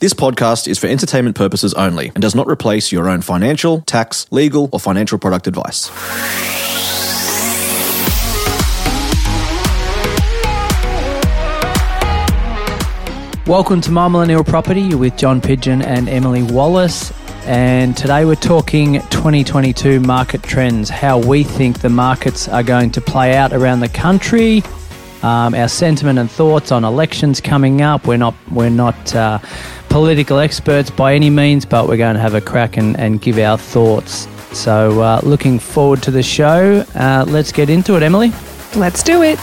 This podcast is for entertainment purposes only and does not replace your own financial, tax, legal, or financial product advice. Welcome to My Millennial Property with John Pidgeon and Emily Wallace. And today we're talking 2022 market trends, how we think the markets are going to play out around the country, um, our sentiment and thoughts on elections coming up. We're not we're not uh, political experts by any means, but we're going to have a crack and, and give our thoughts. So uh, looking forward to the show. Uh, let's get into it, Emily. Let's do it.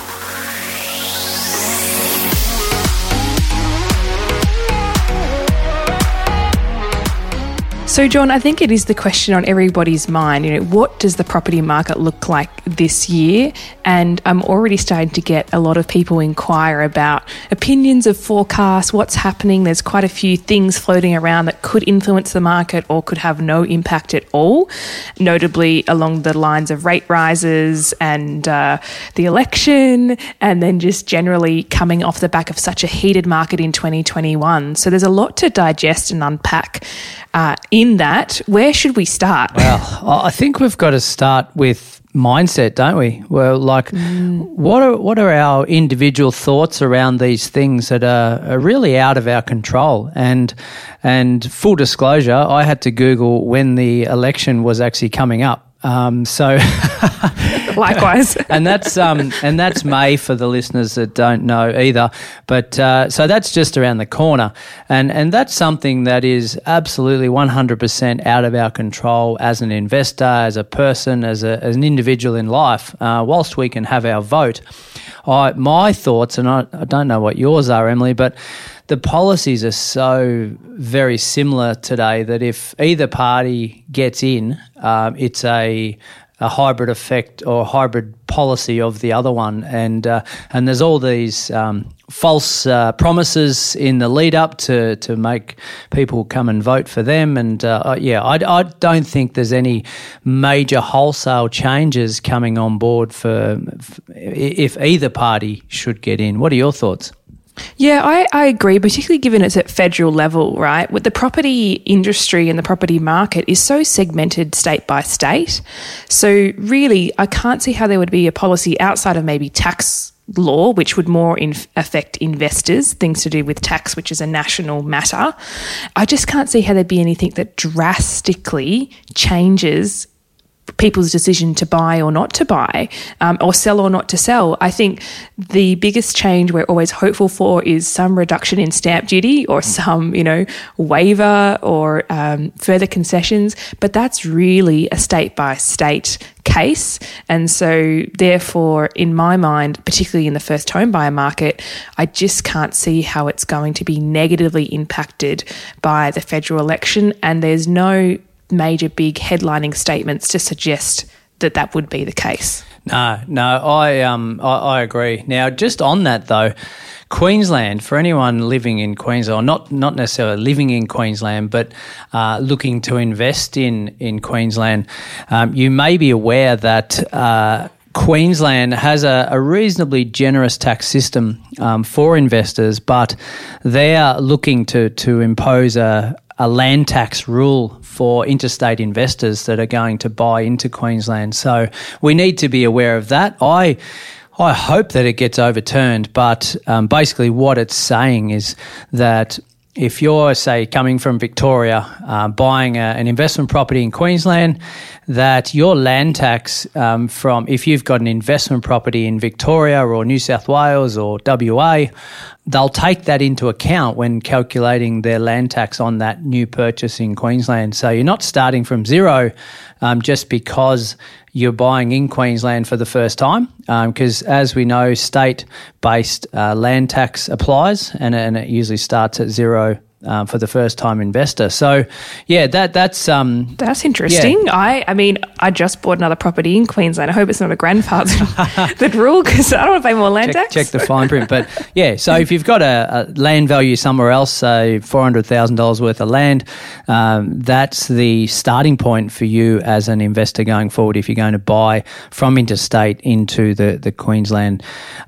So, John, I think it is the question on everybody's mind. You know, what does the property market look like this year? And I'm already starting to get a lot of people inquire about opinions of forecasts, what's happening. There's quite a few things floating around that could influence the market or could have no impact at all, notably along the lines of rate rises and uh, the election, and then just generally coming off the back of such a heated market in 2021. So, there's a lot to digest and unpack uh, in that, where should we start? Well, I think we've got to start with mindset, don't we? Well, like, mm. what are what are our individual thoughts around these things that are, are, really out of our control? And and full disclosure, I had to Google when the election was actually coming up. Um, so, likewise, and that's um, and that's May for the listeners that don't know either. But uh, so that's just around the corner, and and that's something that is absolutely one hundred percent out of our control as an investor, as a person, as, a, as an individual in life. Uh, whilst we can have our vote, I, my thoughts, and I, I don't know what yours are, Emily, but the policies are so very similar today that if either party gets in, um, it's a a hybrid effect or hybrid policy of the other one, and uh, and there's all these um, false uh, promises in the lead up to to make people come and vote for them, and uh, yeah, I, I don't think there's any major wholesale changes coming on board for if either party should get in. What are your thoughts? Yeah, I, I agree, particularly given it's at federal level, right? With the property industry and the property market is so segmented state by state. So, really, I can't see how there would be a policy outside of maybe tax law, which would more affect investors, things to do with tax, which is a national matter. I just can't see how there'd be anything that drastically changes people's decision to buy or not to buy, um, or sell or not to sell. I think the biggest change we're always hopeful for is some reduction in stamp duty or some, you know, waiver or um, further concessions. But that's really a state by state case. And so, therefore, in my mind, particularly in the first home buyer market, I just can't see how it's going to be negatively impacted by the federal election. And there's no major big headlining statements to suggest that that would be the case. No, no, I um I, I, agree. Now, just on that though, Queensland for anyone living in Queensland, or not not necessarily living in Queensland, but uh, looking to invest in in Queensland, um, you may be aware that. Uh, Queensland has a, a, reasonably generous tax system um, for investors, but they are looking to to impose a, a land tax rule for interstate investors that are going to buy into Queensland. So we need to be aware of that. I I hope that it gets overturned, but um, basically what it's saying is that if you're, say, coming from Victoria, uh, buying a, an investment property in Queensland, that your land tax um, from, if you've got an investment property in Victoria or New South Wales or WA, they'll take that into account when calculating their land tax on that new purchase in Queensland. So you're not starting from zero um, just because you're buying in Queensland for the first time. Because um, as we know, state based uh, land tax applies and, and it usually starts at zero um, for the first time investor. So, yeah, that that's um, that's interesting. Yeah. I I mean, I just bought another property in Queensland. I hope it's not a grandfather that rule because I don't want to pay more land check, tax. Check the fine print, but yeah. So if you've got a, a land value somewhere else, say four hundred thousand dollars worth of land, um, that's the starting point for you as an investor going forward. If you're going to buy from interstate into the the Queensland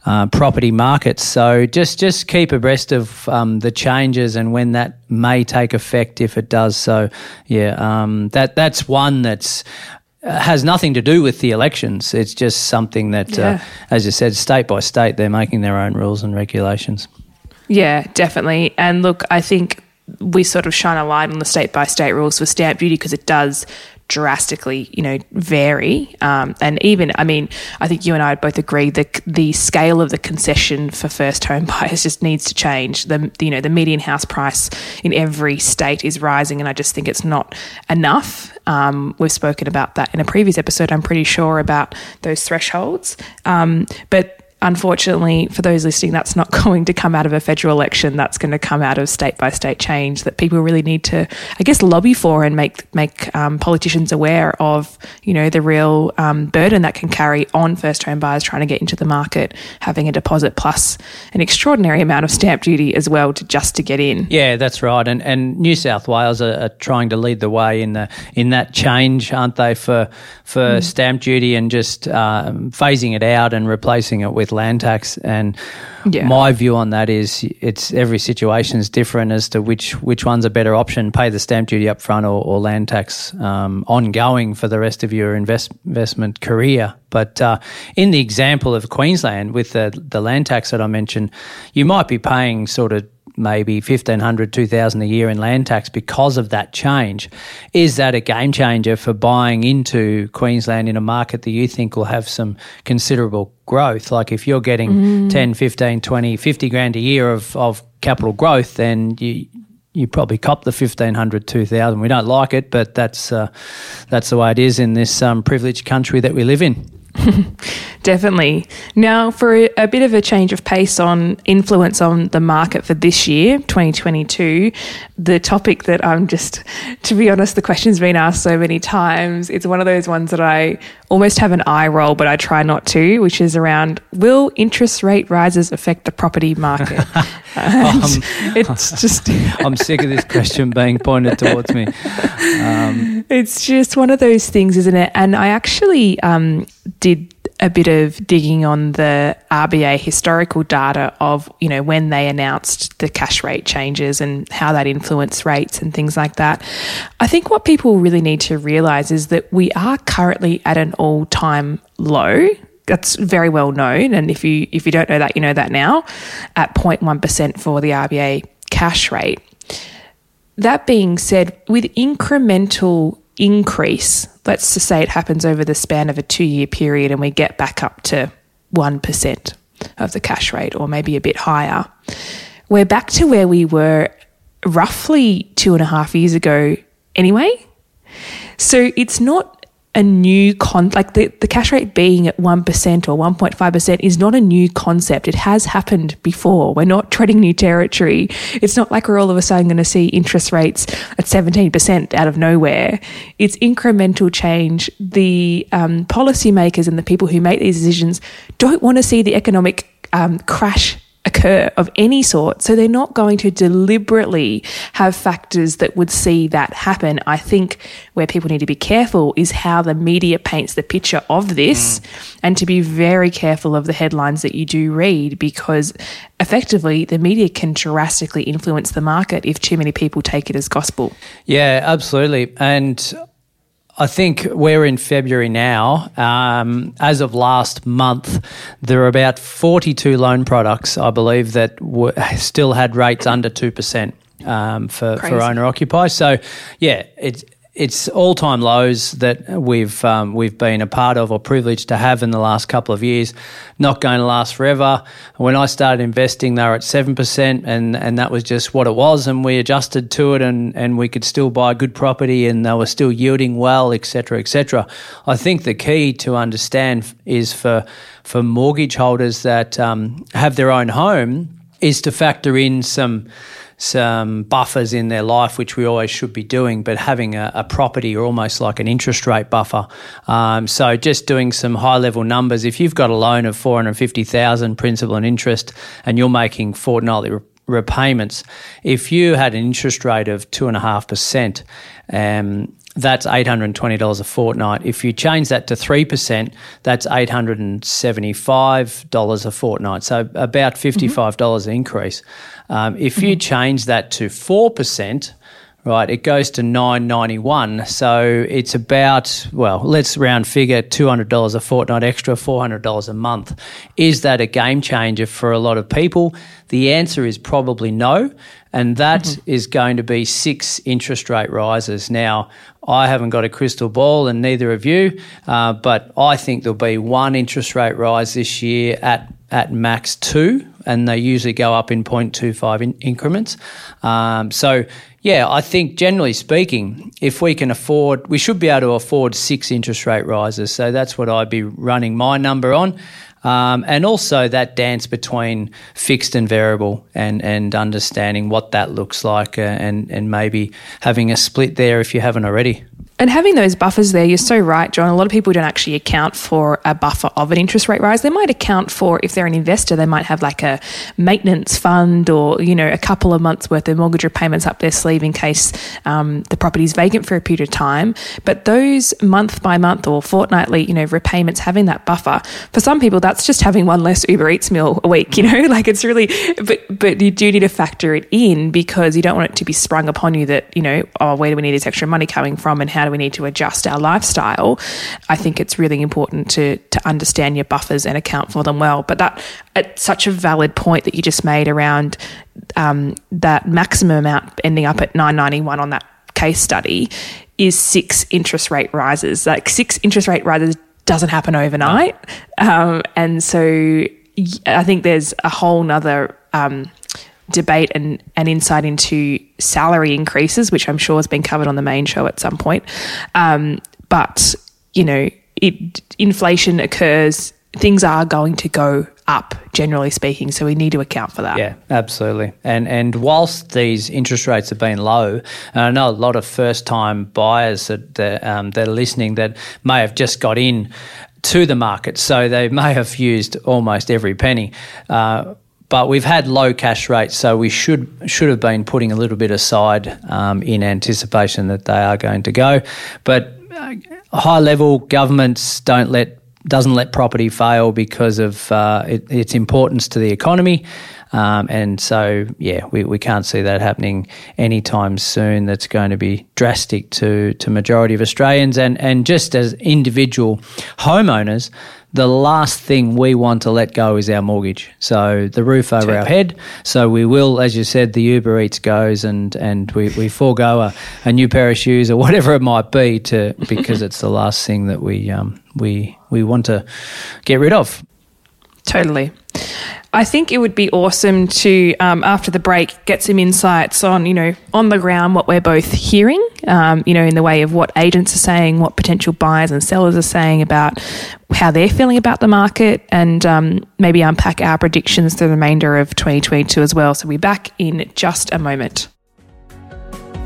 uh, property market, so just just keep abreast of um, the changes and when that that may take effect if it does. So, yeah, um, that that's one that's uh, has nothing to do with the elections. It's just something that, uh, yeah. uh, as you said, state by state, they're making their own rules and regulations. Yeah, definitely. And look, I think we sort of shine a light on the state by state rules for stamp duty because it does drastically, you know, vary. Um, and even, I mean, I think you and I both agree that the scale of the concession for first home buyers just needs to change. The, you know, the median house price in every state is rising, and I just think it's not enough. Um, we've spoken about that in a previous episode, I'm pretty sure, about those thresholds. Um, but unfortunately, for those listening, that's not going to come out of a federal election. That's going to come out of state by state change that people really need to, I guess, lobby for and make make um, politicians aware of. You know, the real um, burden that can carry on first home buyers trying to get into the market, having a deposit plus an extraordinary amount of stamp duty as well to just to get in. Yeah, that's right. And and New South Wales are, are trying to lead the way in the in that change, aren't they? For for mm. stamp duty and just um, phasing it out and replacing it with with land tax. And yeah. my view on that is it's every situation is different as to which which one's a better option: pay the stamp duty up front or, or land tax um, ongoing for the rest of your invest, investment career. But uh, in the example of Queensland with the the land tax that I mentioned, you might be paying sort of maybe 1500 2000 a year in land tax because of that change. Is that a game changer for buying into Queensland in a market that you think will have some considerable growth? Like if you're getting mm. 10 15 20 50 grand a year of, of capital growth then you you probably cop the 1500 2000 we don't like it but that's uh, that's the way it is in this um, privileged country that we live in Definitely. Now, for a, bit of a change of pace on influence on the market for this year, 2022, the topic that I'm just, to be honest, the question's been asked so many times. It's one of those ones that I almost have an eye roll, but I try not to, which is around will interest rate rises affect the property market? um, it's just. I'm sick of this question being pointed towards me. Um, it's just one of those things, isn't it? And I actually um, did a bit of digging on the RBA historical data of, you know, when they announced the cash rate changes and how that influenced rates and things like that. I think what people really need to realize is that we are currently at an all-time low that's very well known and if you if you don't know that you know that now at 0.1% for the RBA cash rate that being said with incremental increase, let's just say it happens over the span of a two year period and we get back up to 1% of the cash rate or maybe a bit higher, we're back to where we were roughly two and a half years ago anyway. So it's not a new con like the, the cash rate being at 1% or 1.5% is not a new concept. It has happened before. We're not treading new territory. It's not like we're all of a sudden going to see interest rates at 17% out of nowhere. It's incremental change. The um, policymakers and the people who make these decisions don't want to see the economic um, crash occur of any sort. So they're not going to deliberately have factors that would see that happen. I think where people need to be careful is how the media paints the picture of this mm. and to be very careful of the headlines that you do read because effectively the media can drastically influence the market if too many people take it as gospel. Yeah, absolutely. And I think we're in February now. Um, as of last month, there are about 42 loan products, I believe, that w- still had rates under 2% um, for, for owner occupied. So, yeah, it's it's all time lows that we've um, we've been a part of or privileged to have in the last couple of years. Not going to last forever. When I started investing, they were at seven percent, and and that was just what it was, and we adjusted to it, and and we could still buy good property, and they were still yielding well, etc., etc. I think the key to understand is for for mortgage holders that um, have their own home is to factor in some some buffers in their life, which we always should be doing, but having a, a property or almost like an interest rate buffer. Um, so just doing some high level numbers. If you've got a loan of 450,000 principal and interest and you're making fortnightly re- repayments, if you had an interest rate of 2.5%, um, that's $820 a fortnight. If you change that to 3%, that's $875 a fortnight. So about $55 mm-hmm. increase. Um, if you mm-hmm. change that to 4%, right, it goes to 991. So it's about, well, let's round figure $200 a fortnight extra, $400 a month. Is that a game changer for a lot of people? The answer is probably no. And that mm-hmm. is going to be six interest rate rises. Now, I haven't got a crystal ball, and neither of you, uh, but I think there'll be one interest rate rise this year at at max two, and they usually go up in 0.25 in increments. Um, so, yeah, I think generally speaking, if we can afford, we should be able to afford six interest rate rises. So that's what I'd be running my number on. Um, and also that dance between fixed and variable and, and understanding what that looks like uh, and, and maybe having a split there if you haven't already. And having those buffers there, you're so right, John. A lot of people don't actually account for a buffer of an interest rate rise. They might account for, if they're an investor, they might have like a maintenance fund or, you know, a couple of months worth of mortgage repayments up their sleeve in case um, the property is vacant for a period of time. But those month by month or fortnightly, you know, repayments, having that buffer, for some people, that's just having one less Uber Eats meal a week, you know, like it's really, but, but you do need to factor it in because you don't want it to be sprung upon you that, you know, oh, where do we need this extra money coming from and how do we need to adjust our lifestyle, I think it's really important to to understand your buffers and account for them well. But that it's such a valid point that you just made around um, that maximum amount ending up at nine ninety one on that case study is six interest rate rises. Like six interest rate rises doesn't happen overnight, um, and so I think there's a whole nother. Um, debate and, and insight into salary increases, which I'm sure has been covered on the main show at some point. Um, but, you know, it, inflation occurs, things are going to go up, generally speaking. So we need to account for that. Yeah, absolutely. And and whilst these interest rates have been low, and I know a lot of first time buyers that that, um, that are listening that may have just got in to the market, so they may have used almost every penny. Uh, but we've had low cash rates, so we should should have been putting a little bit aside um, in anticipation that they are going to go. But uh, high level governments don't let doesn't let property fail because of uh, it, its importance to the economy. Um, and so, yeah, we, we can't see that happening anytime soon. That's going to be drastic to to majority of Australians, and and just as individual homeowners, the last thing we want to let go is our mortgage. So the roof over our head. So we will, as you said, the Uber Eats goes and, and we, we forego a, a new pair of shoes or whatever it might be to because it's the last thing that we um, we we want to get rid of. Totally. I think it would be awesome to, um, after the break, get some insights on, you know, on the ground what we're both hearing, um, you know, in the way of what agents are saying, what potential buyers and sellers are saying about how they're feeling about the market, and um, maybe unpack our predictions through the remainder of 2022 as well. So we're back in just a moment.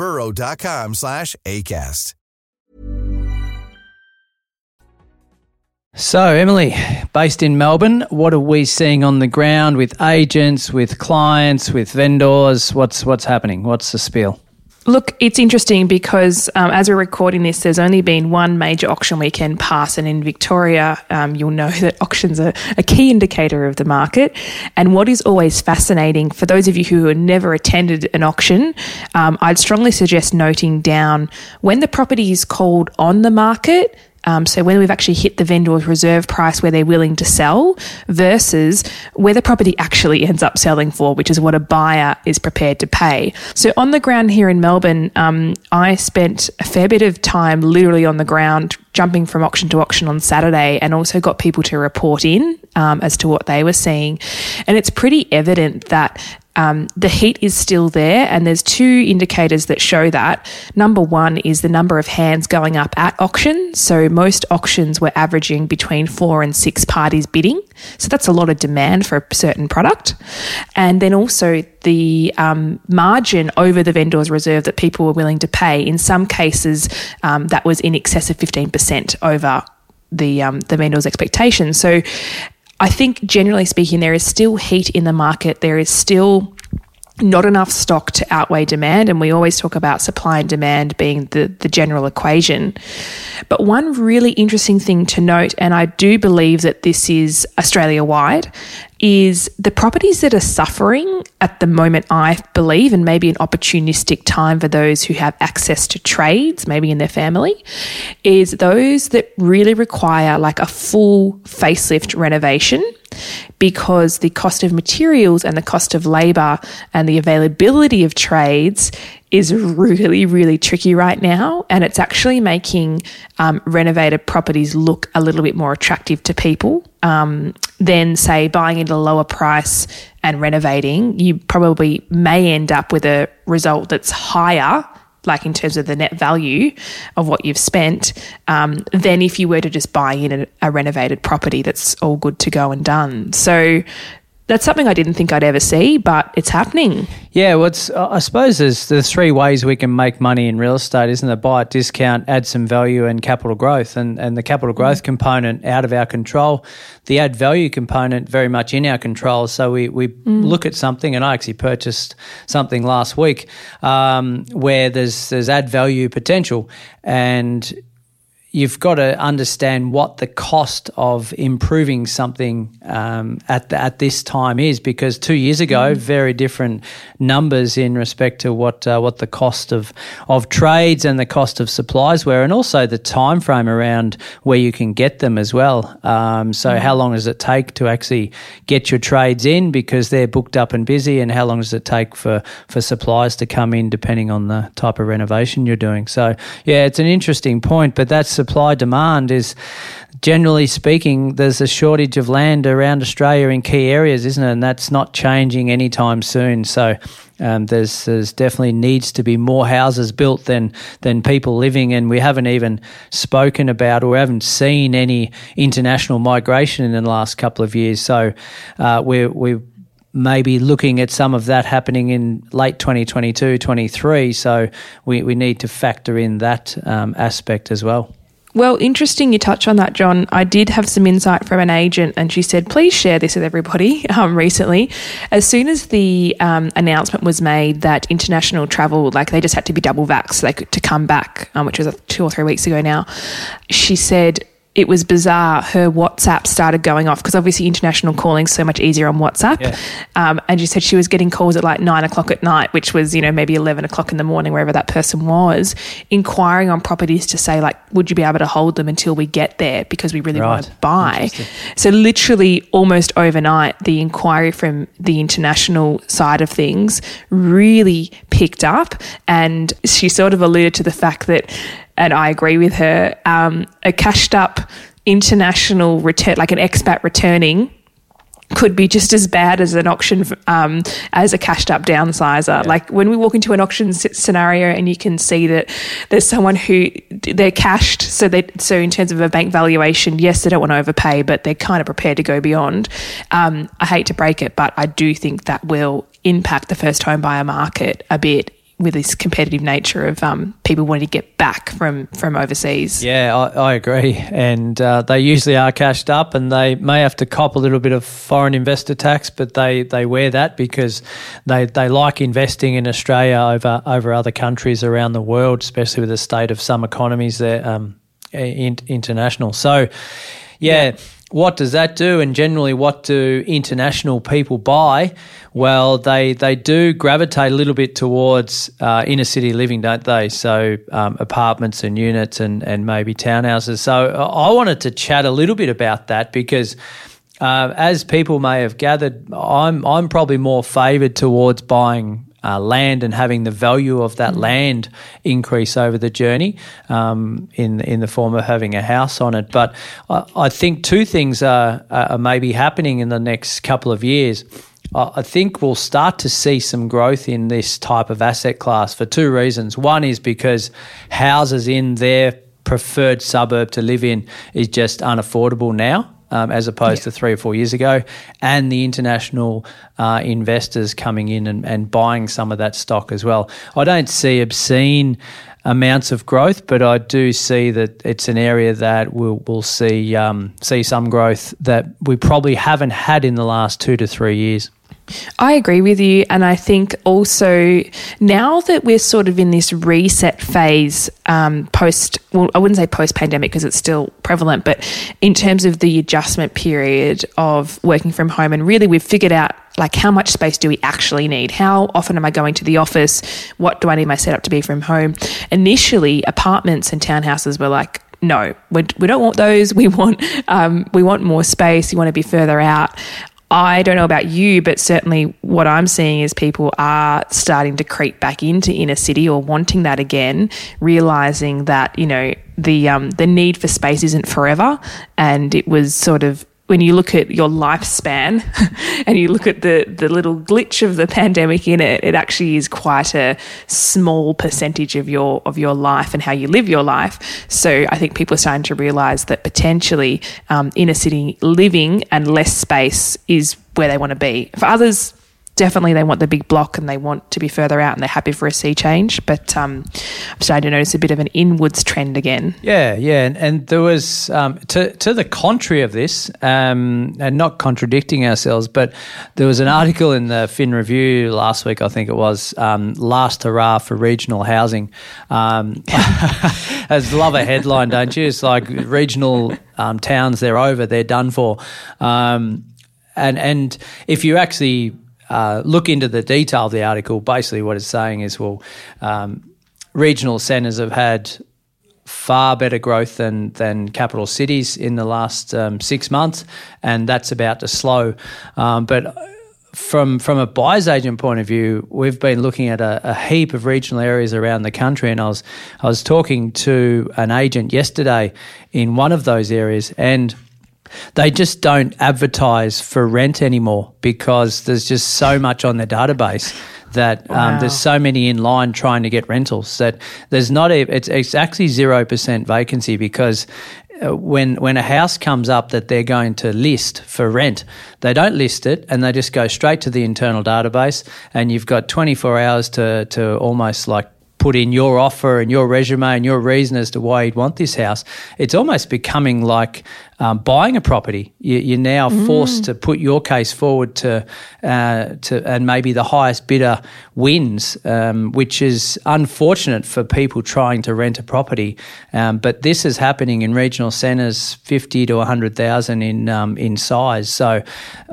burrow.com slash ACAST. So, Emily, based in Melbourne, what are we seeing on the ground with agents, with clients, with vendors? What's what's happening? What's the spiel? Look, it's interesting because um, as we're recording this, there's only been one major auction weekend pass, and in Victoria, um, you'll know that auctions are a key indicator of the market. And what is always fascinating for those of you who have never attended an auction, um, I'd strongly suggest noting down when the property is called on the market um, so when we've actually hit the vendor's reserve price where they're willing to sell versus where the property actually ends up selling for, which is what a buyer is prepared to pay. So on the ground here in Melbourne, um, I spent a fair bit of time literally on the ground jumping from auction to auction on Saturday and also got people to report in um, as to what they were seeing. And it's pretty evident that um, the heat is still there, and there's two indicators that show that. Number one is the number of hands going up at auction. So most auctions were averaging between four and six parties bidding. So that's a lot of demand for a certain product. And then also the um, margin over the vendor's reserve that people were willing to pay. In some cases, um, that was in excess of 15% over the um, the vendor's expectations. So I think generally speaking, there is still heat in the market. There is still not enough stock to outweigh demand. And we always talk about supply and demand being the, the general equation. But one really interesting thing to note, and I do believe that this is Australia wide, is the properties that are suffering at the moment, I believe, and maybe an opportunistic time for those who have access to trades, maybe in their family, is those that really require like a full facelift renovation because the cost of materials and the cost of labor and the availability of trades is really, really tricky right now. And it's actually making um, renovated properties look a little bit more attractive to people um, than, say, buying at a lower price and renovating. You probably may end up with a result that's higher. Like in terms of the net value of what you've spent, um, than if you were to just buy in a, a renovated property that's all good to go and done. So that's something I didn't think I'd ever see, but it's happening. Yeah, well, I suppose there's there's three ways we can make money in real estate, isn't there? Buy at discount, add some value, and capital growth. And and the capital growth mm. component out of our control, the add value component very much in our control. So we we mm. look at something, and I actually purchased something last week um, where there's there's add value potential, and you've got to understand what the cost of improving something um, at the, at this time is, because two years ago, mm. very different numbers in respect to what uh, what the cost of of trades and the cost of supplies were, and also the time frame around where you can get them as well. Um, so, mm. how long does it take to actually get your trades in because they're booked up and busy, and how long does it take for for supplies to come in, depending on the type of renovation you're doing? So, yeah, it's an interesting point, but that's supply demand is generally speaking, there's a shortage of land around Australia in key areas, isn't it? And that's not changing anytime soon. So um, there's, there's definitely needs to be more houses built than than people living, and we haven't even spoken about or haven't seen any international migration in the last couple of years. So uh, we're we're maybe looking at some of that happening in late 2022, 23. So we, we need to factor in that um, aspect as well. Well, interesting you touch on that, John. I did have some insight from an agent, and she said, please share this with everybody um, recently. As soon as the um, announcement was made that international travel, like they just had to be double vaxxed they could, to come back, um, which was two or three weeks ago now, she said it was bizarre. Her WhatsApp started going off because obviously international calling is so much easier on WhatsApp. Yeah. Um, and she said she was getting calls at like nine o'clock at night, which was, you know, maybe 11 o'clock in the morning, wherever that person was, inquiring on properties to say, like, would you be able to hold them until we get there because we really right. want to buy? So, literally, almost overnight, the inquiry from the international side of things really picked up. And she sort of alluded to the fact that and I agree with her. Um, a cashed up international return, like an expat returning, could be just as bad as an auction um, as a cashed up downsizer. Yeah. Like when we walk into an auction scenario and you can see that there's someone who they're cashed, so they so in terms of a bank valuation, yes, they don't want to overpay, but they're kind of prepared to go beyond. Um, I hate to break it, but I do think that will impact the first home buyer market a bit with this competitive nature of um, people wanting to get back from from overseas. Yeah, I, I agree, and uh, they usually are cashed up, and they may have to cop a little bit of foreign investor tax, but they, they wear that because they they like investing in Australia over over other countries around the world, especially with the state of some economies there um, in, international. So, yeah. yeah what does that do? And generally, what do international people buy? Well, they they do gravitate a little bit towards uh, inner city living, don't they? So um, apartments and units and and maybe townhouses. So I wanted to chat a little bit about that because. Uh, as people may have gathered, I'm I'm probably more favoured towards buying uh, land and having the value of that mm. land increase over the journey um, in in the form of having a house on it. But I, I think two things are, are maybe happening in the next couple of years. I think we'll start to see some growth in this type of asset class for two reasons. One is because houses in their preferred suburb to live in is just unaffordable now um, as opposed yeah. to three or four years ago, and the international uh, investors coming in and, and buying some of that stock as well. I don't see obscene amounts of growth, but I do see that it's an area that we'll, we'll see um, see some growth that we probably haven't had in the last two to three years. I agree with you. And I think also now that we're sort of in this reset phase um, post, well, I wouldn't say post pandemic because it's still prevalent, but in terms of the adjustment period of working from home, and really we've figured out like how much space do we actually need? How often am I going to the office? What do I need my setup to be from home? Initially, apartments and townhouses were like, no, we, don't want those. We want um, we want more space. You want to be further out. I don't know about you, but certainly what I'm seeing is people are starting to creep back into inner city or wanting that again, realizing that you know the um, the need for space isn't forever, and it was sort of when you look at your lifespan and you look at the, the little glitch of the pandemic in it, it actually is quite a small percentage of your of your life and how you live your life. So I think people are starting to realise that potentially um, inner city living and less space is where they want to be. For others, definitely they want the big block and they want to be further out and they're happy for a sea change. But um, I'm starting to notice a bit of an inwards trend again. Yeah, yeah. And, and there was, um, to, to the contrary of this, um, and not contradicting ourselves, but there was an article in the Fin Review last week, I think it was, um, Last Hurrah for Regional Housing. Um, I love a headline, don't you? It's like regional um, towns, they're over, they're done for. and, and if you actually uh, look into the detail of the article, basically what it's saying is, well, um, regional centres have had far better growth than than capital cities in the last um, six months, and that's about to slow. Um, but from from a buyer's agent point of view, we've been looking at a, a, heap of regional areas around the country, and I was I was talking to an agent yesterday in one of those areas, and they just don't advertise for rent anymore because there's just so much on their database that um, wow. there's so many in line trying to get rentals that there's not a, it's, it's actually 0% vacancy because uh, when when a house comes up that they're going to list for rent, they don't list it and they just go straight to the internal database, and you've got 24 hours to to almost like put in your offer and your resume and your reason as to why you'd want this house, it's almost becoming like um, buying a property. You, are now mm. forced to put your case forward to, uh, to and maybe the highest bidder wins, um, which is unfortunate for people trying to rent a property. Um, but this is happening in regional centres, fifty to hundred thousand in um, in size. So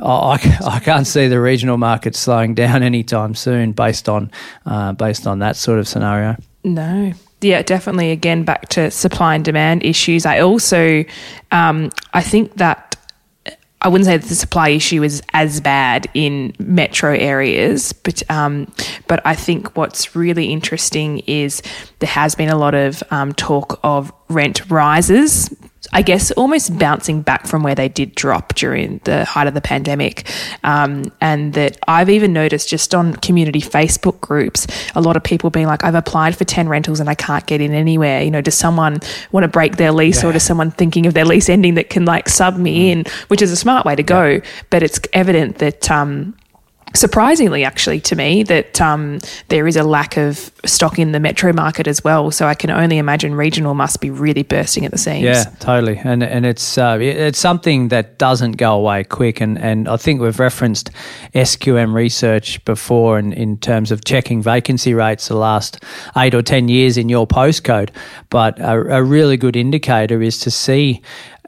I, I can't see the regional market slowing down anytime soon, based on uh, based on that sort of scenario. No, yeah, definitely. Again, back to supply and demand issues. I also, um, I think that I wouldn't say that the supply issue is as bad in metro areas, but um, but I think what's really interesting is there has been a lot of um, talk of rent rises I guess almost bouncing back from where they did drop during the height of the pandemic. Um, and that I've even noticed just on community Facebook groups, a lot of people being like, I've applied for 10 rentals and I can't get in anywhere. You know, does someone want to break their lease yeah. or does someone thinking of their lease ending that can like sub me mm. in, which is a smart way to go. Yeah. But it's evident that, um, surprisingly, actually, to me, that um, there is a lack of stock in the metro market as well. So I can only imagine regional must be really bursting at the seams. Yeah, totally. And and it's uh, it's something that doesn't go away quick. And, and I think we've referenced SQM research before in, in terms of checking vacancy rates the last eight or 10 years in your postcode. But a, a really good indicator is to see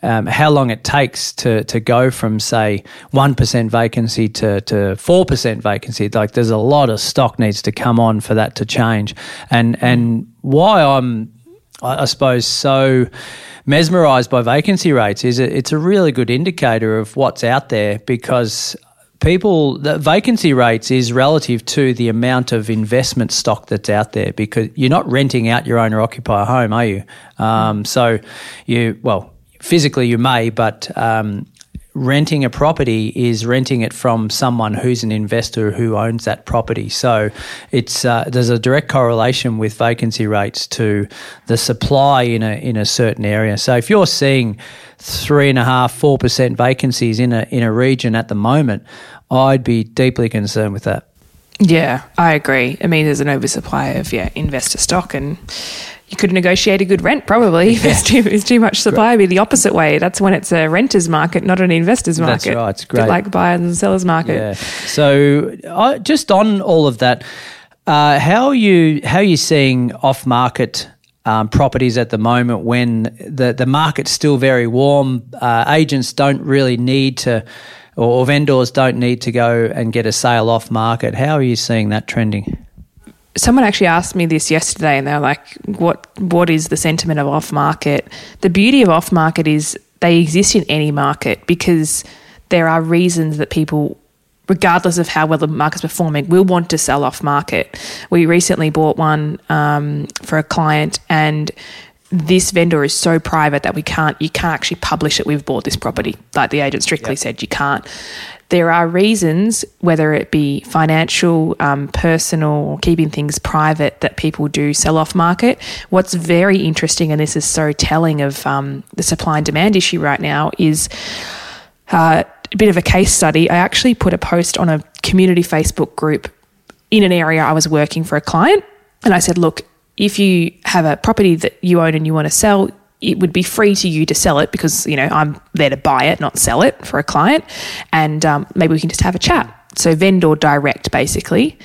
um, how long it takes to to go from say one percent vacancy to to four percent vacancy. Like there's a lot of stock needs to come on for that to change, and and why I'm I, I suppose so mesmerized by vacancy rates is it, it's a really good indicator of what's out there because people the vacancy rates is relative to the amount of investment stock that's out there because you're not renting out your owner occupier home are you um, so you well physically you may, but um, renting a property is renting it from someone who's an investor who owns that property. So it's uh, there's a direct correlation with vacancy rates to the supply in a in a certain area. So if you're seeing three and a half, four percent vacancies in a in a region at the moment, I'd be deeply concerned with that. Yeah, I agree. I mean, there's an oversupply of yeah investor stock and you could negotiate a good rent probably if there's too, there's too much supply. Be the opposite way. That's when it's a renter's market, not an investor's market. That's right. It's great. like buyers and sellers market. Yeah. So uh, just on all of that, uh, how are you how are you seeing off market? Um, properties at the moment when the, the market's still very warm. Uh, agents don't really need to, or vendors don't need to go and get a sale off market. How are you seeing that trending? Someone actually asked me this yesterday and they're like what what is the sentiment of off market the beauty of off market is they exist in any market because there are reasons that people regardless of how well the market's performing will want to sell off market we recently bought one um, for a client and this vendor is so private that we can't you can't actually publish it we've bought this property like the agent strictly yep. said you can't there are reasons, whether it be financial, um, personal, or keeping things private, that people do sell off market. What's very interesting, and this is so telling of um, the supply and demand issue right now, is uh, a bit of a case study. I actually put a post on a community Facebook group in an area I was working for a client, and I said, look, if you have a property that you own and you want to sell, it would be free to you to sell it because you know I'm there to buy it, not sell it for a client, and um, maybe we can just have a chat. So vendor direct, basically,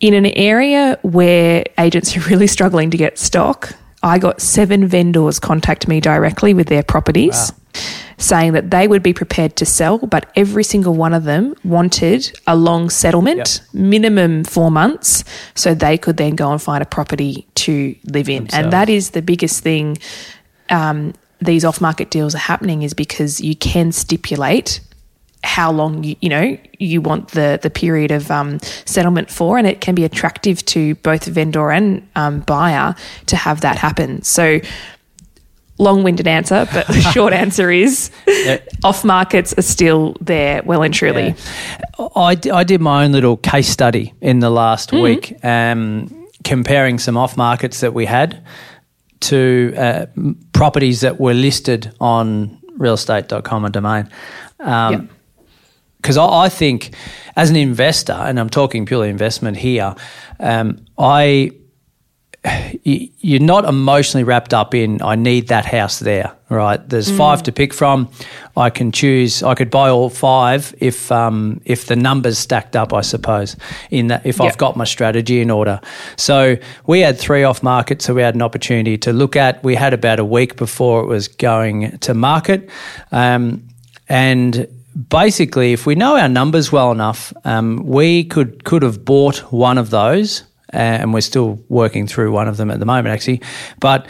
in an area where agents are really struggling to get stock. I got seven vendors contact me directly with their properties. Wow. Saying that they would be prepared to sell, but every single one of them wanted a long settlement, yep. minimum four months, so they could then go and find a property to live in. Themselves. And that is the biggest thing um, these off market deals are happening is because you can stipulate how long you, you know you want the the period of um, settlement for, and it can be attractive to both vendor and um, buyer to have that happen. So long-winded answer, but the short answer is off markets are still there, well and truly. Yeah. I, d- I did my own little case study in the last mm-hmm. week, um, comparing some off markets that we had to uh, properties that were listed on realestate.com and domain. Um, yep because I, I, think as an investor, and I'm talking purely investment here, um, I you're not emotionally wrapped up in I need that house there, right? There's mm. five to pick from. I can choose. I could buy all five if um, if the numbers stacked up. I suppose in that if yep. I've got my strategy in order. So we had three off market, so we had an opportunity to look at. We had about a week before it was going to market, um, and basically, if we know our numbers well enough, um, we could could have bought one of those, Uh, and we're still working through one of them at the moment, actually. But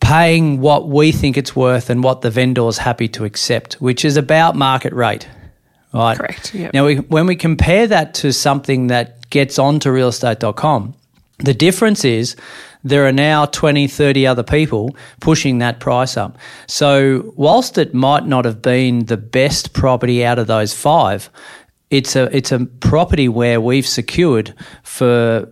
paying what we think it's worth and what the vendor's happy to accept, which is about market rate. Right. Correct. Yep. Now, we, when we compare that to something that gets onto realestate.com, the difference is there are now 20, 30 other people pushing that price up. So, whilst it might not have been the best property out of those five, it's a it's a property where we've secured for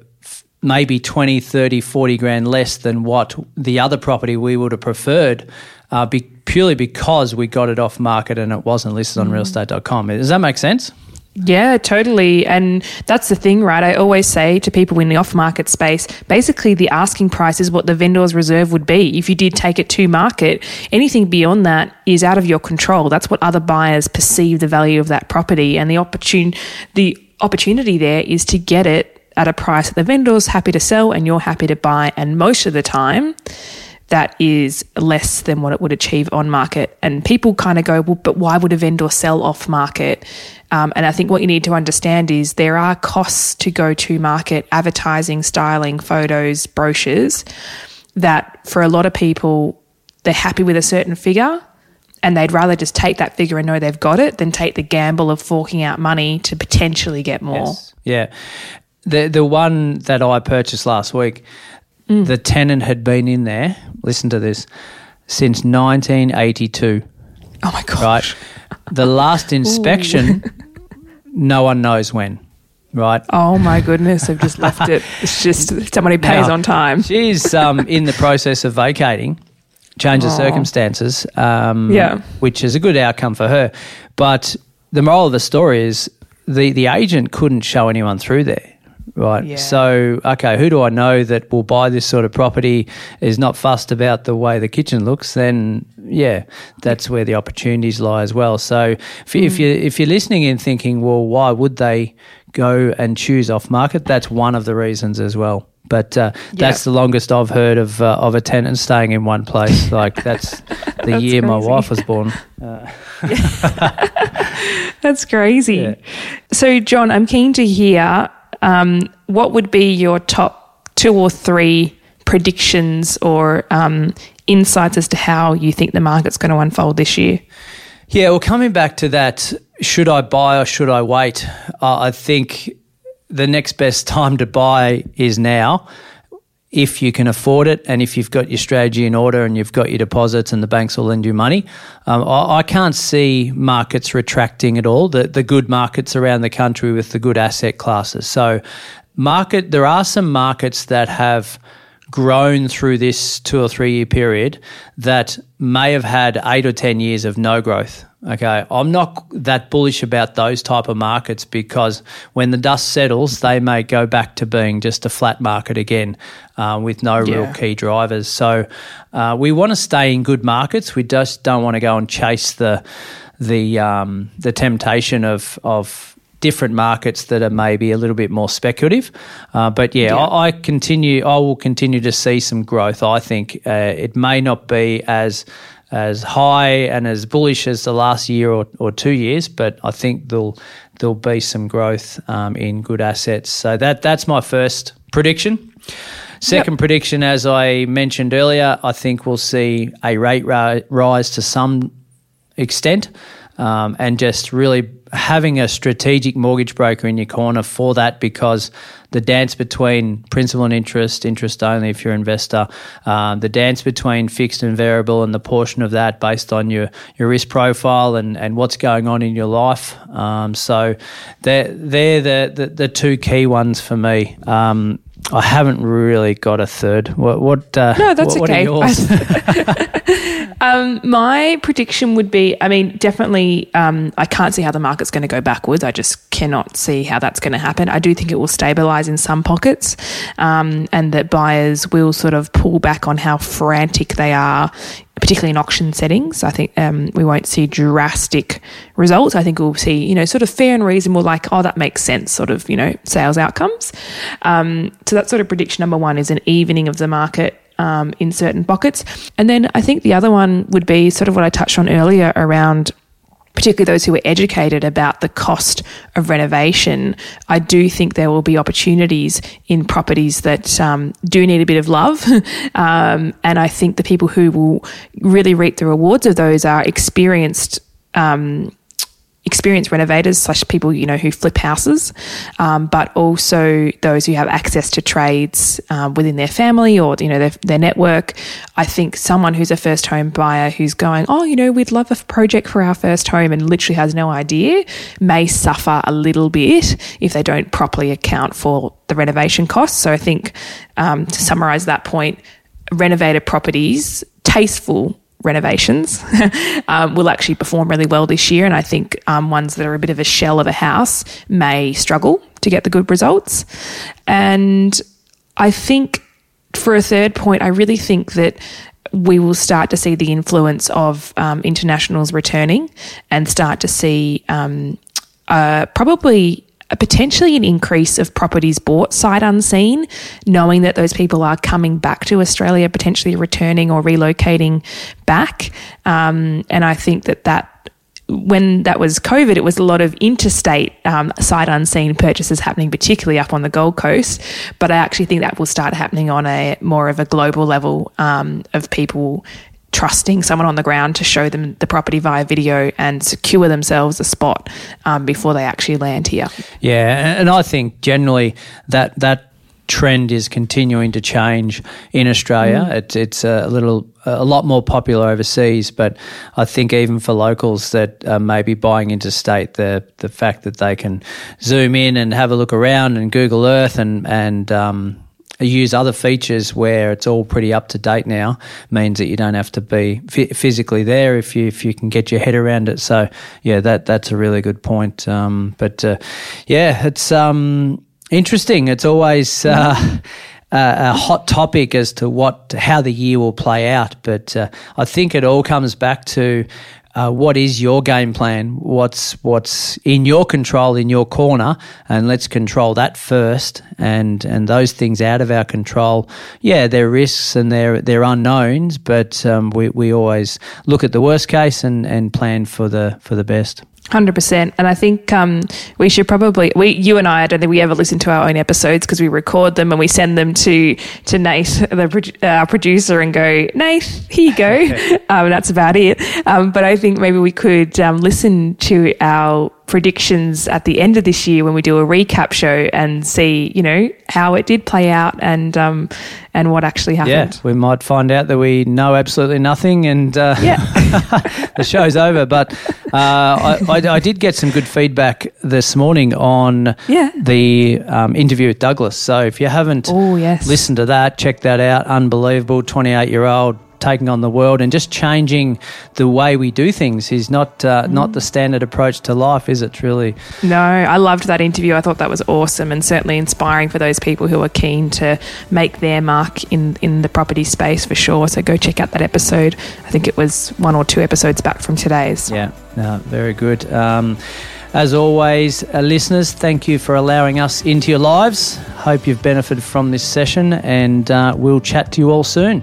maybe 20, 30, 40 grand less than what the other property we would have preferred. Uh, be, purely because we got it off market and it wasn't listed on mm. realestate.com. Does that make sense? Yeah, totally. And that's the thing, right? I always say to people in the off market space basically, the asking price is what the vendor's reserve would be. If you did take it to market, anything beyond that is out of your control. That's what other buyers perceive the value of that property. And the, opportun- the opportunity there is to get it at a price that the vendor's happy to sell and you're happy to buy. And most of the time, that is less than what it would achieve on market. And people kind of go, well, but why would a vendor sell off market? Um, and I think what you need to understand is there are costs to go to market, advertising, styling, photos, brochures, that for a lot of people, they're happy with a certain figure and they'd rather just take that figure and know they've got it than take the gamble of forking out money to potentially get more. Yes. Yeah. The the one that I purchased last week, mm. the tenant had been in there, listen to this, since 1982. Oh my gosh. Right the last inspection, no one knows when. Right. Oh my goodness! I've just left it. It's just somebody pays now, on time. She's um, in the process of vacating, change of circumstances. Um, yeah. Which is a good outcome for her. But the moral of the story is the the agent couldn't show anyone through there right? Yeah. So, okay, who do I know that will buy this sort of property, is not fussed about the way the kitchen looks, then yeah, that's where the opportunities lie as well. So, if, mm. if you if you're listening and thinking, well, why would they go and choose off market? That's one of the reasons as well. But uh, that's the longest I've heard of uh, of a tenant staying in one place. Like that's the that's year crazy. my wife was born. Uh. that's crazy. Yeah. So, John, I'm keen to hear um, what would be your top two or three predictions or um, insights as to how you think the market's going to unfold this year? Yeah, well, coming back to that, should I buy or should I wait? Uh, I think the next best time to buy is now if you can afford it and if you've got your strategy in order and you've got your deposits and the banks will lend you money. Um, I, I, can't see markets retracting at all, the, the good markets around the country with the good asset classes. So, market, there are some markets that have grown through this two or three year period that may have had eight or 10 years of no growth. Okay, I'm not that bullish about those type of markets because when the dust settles, they may go back to being just a flat market again uh, with no yeah. real key drivers. So uh, we want to stay in good markets. We just don't want to go and chase the the um, the temptation of of different markets that are maybe a little bit more speculative. Uh, but yeah, yeah. I, I, continue. I will continue to see some growth. I think uh, it may not be as as high and as bullish as the last year or, or two years, but I think there'll there'll be some growth um, in good assets. So that that's my first prediction. Second yep. prediction, as I mentioned earlier, I think we'll see a rate rise to some extent. Um, and just really having a strategic mortgage broker in your corner for that because the dance between principal and interest, interest only if you're an investor, um, the dance between fixed and variable, and the portion of that based on your, your risk profile and, and what's going on in your life. Um, so they're, they're the, the, the, two key ones for me. Um, I haven't really got a third. What? what uh, no, that's what, okay. What um, my prediction would be. I mean, definitely. Um, I can't see how the market's going to go backwards. I just cannot see how that's going to happen. I do think it will stabilize in some pockets, um, and that buyers will sort of pull back on how frantic they are particularly in auction settings. I think um, we won't see drastic results. I think we'll see, you know, sort of fair and reasonable, like, oh, that makes sense, sort of, you know, sales outcomes. Um, so that's sort of prediction number one is an evening of the market um, in certain pockets. And then I think the other one would be sort of what I touched on earlier around particularly those who are educated about the cost of renovation, I do think there will be opportunities in properties that um, do need a bit of love. um, and I think the people who will really reap the rewards of those are experienced. Um, experienced renovators slash people you know who flip houses, um, but also those who have access to trades uh, within their family or you know their, their network. I think someone who's a first home buyer who's going, oh, you know, we'd love a project for our first home and literally has no idea, may suffer a little bit if they don't properly account for the renovation costs. So I think um, to summarise that point, renovated properties, tasteful renovations um, will actually perform really well this year. And I think um, ones that are a bit of a shell of a house may struggle to get the good results. And I think for a third point, I really think that we will start to see the influence of um, internationals returning and start to see um, uh, probably potentially an increase of properties bought sight unseen, knowing that those people are coming back to Australia, potentially returning or relocating back. Um, and I think that that when that was COVID, it was a lot of interstate um, sight unseen purchases happening, particularly up on the Gold Coast. But I actually think that will start happening on a more of a global level um, of people trusting someone on the ground to show them the property via video and secure themselves a spot um, before they actually land here. Yeah, and I think generally that that trend is continuing to change in Australia. Mm. It, it's a little a lot more popular overseas, but I think even for locals that uh, may be buying interstate, the the fact that they can zoom in and have a look around and Google Earth and and um, use other features where it's all pretty up to date now means that you don't have to be f- physically there if you if you can get your head around it. So yeah, that that's a really good point. Um, but uh, yeah, it's um, interesting. It's always. Uh, a hot topic as to what how the year will play out, but uh, I think it all comes back to uh, what is your game plan? What's what's in your control in your corner, and let's control that first. And and those things out of our control, yeah, they're risks and they're they're unknowns, but um, we we always look at the worst case and and plan for the for the best. Hundred percent, and I think um, we should probably we you and I. I don't think we ever listen to our own episodes because we record them and we send them to to Nate, the uh, producer, and go, Nate, here you go. um, that's about it. Um, but I think maybe we could um, listen to our predictions at the end of this year when we do a recap show and see, you know, how it did play out and um, and what actually happened. Yeah, we might find out that we know absolutely nothing and uh, yeah. the show's over. But uh, I, I, I, did get some good feedback this morning on yeah. the um, interview with Douglas. So if you haven't oh, yes. listened to that, check that out. Unbelievable, 28 year old taking on the world and just changing the way we do things is not uh, mm. not the standard approach to life, is it? Really? No, I loved that interview. I thought that was awesome and certainly inspiring for those people who are keen to make their mark in in the property space for sure. So go check out that episode. I think it was one or two episodes back from today's. Yeah, no, very good. Um, as always, uh, listeners, thank you for allowing us into your lives. Hope you've benefited from this session, and uh, we'll chat to you all soon.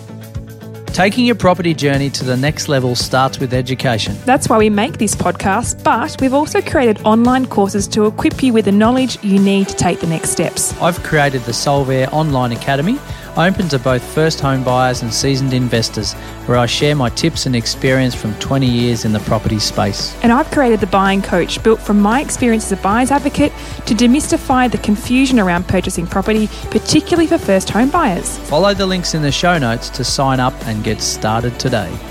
Taking your property journey to the next level starts with education. That's why we make this podcast, but we've also created online courses to equip you with the knowledge you need to take the next steps. I've created the Solvere Online Academy, open to both first home buyers and seasoned investors, where I share my tips and experience from 20 years in the property space. And I've created the Buying Coach, built from my experience as a buyer's advocate to demystify the confusion around purchasing property, particularly for first home buyers. Follow the links in the show notes to sign up and get started today.